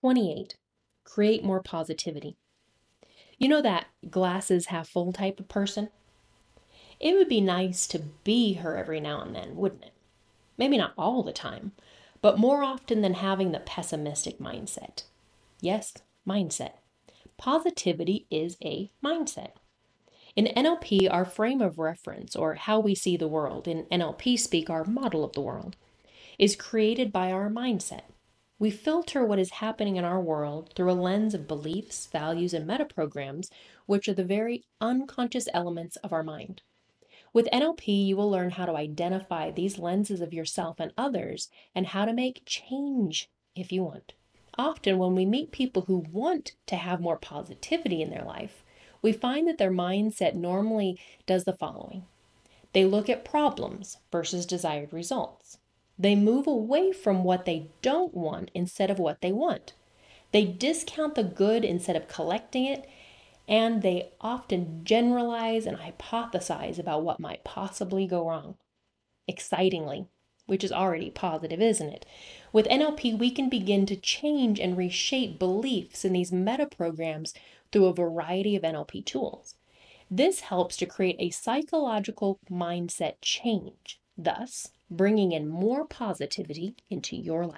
28. Create more positivity. You know that glasses half full type of person? It would be nice to be her every now and then, wouldn't it? Maybe not all the time, but more often than having the pessimistic mindset. Yes, mindset. Positivity is a mindset. In NLP, our frame of reference, or how we see the world, in NLP speak, our model of the world, is created by our mindset. We filter what is happening in our world through a lens of beliefs, values, and metaprograms, which are the very unconscious elements of our mind. With NLP, you will learn how to identify these lenses of yourself and others and how to make change if you want. Often, when we meet people who want to have more positivity in their life, we find that their mindset normally does the following they look at problems versus desired results. They move away from what they don't want instead of what they want. They discount the good instead of collecting it, and they often generalize and hypothesize about what might possibly go wrong. Excitingly, which is already positive, isn't it? With NLP, we can begin to change and reshape beliefs in these meta programs through a variety of NLP tools. This helps to create a psychological mindset change, thus, bringing in more positivity into your life.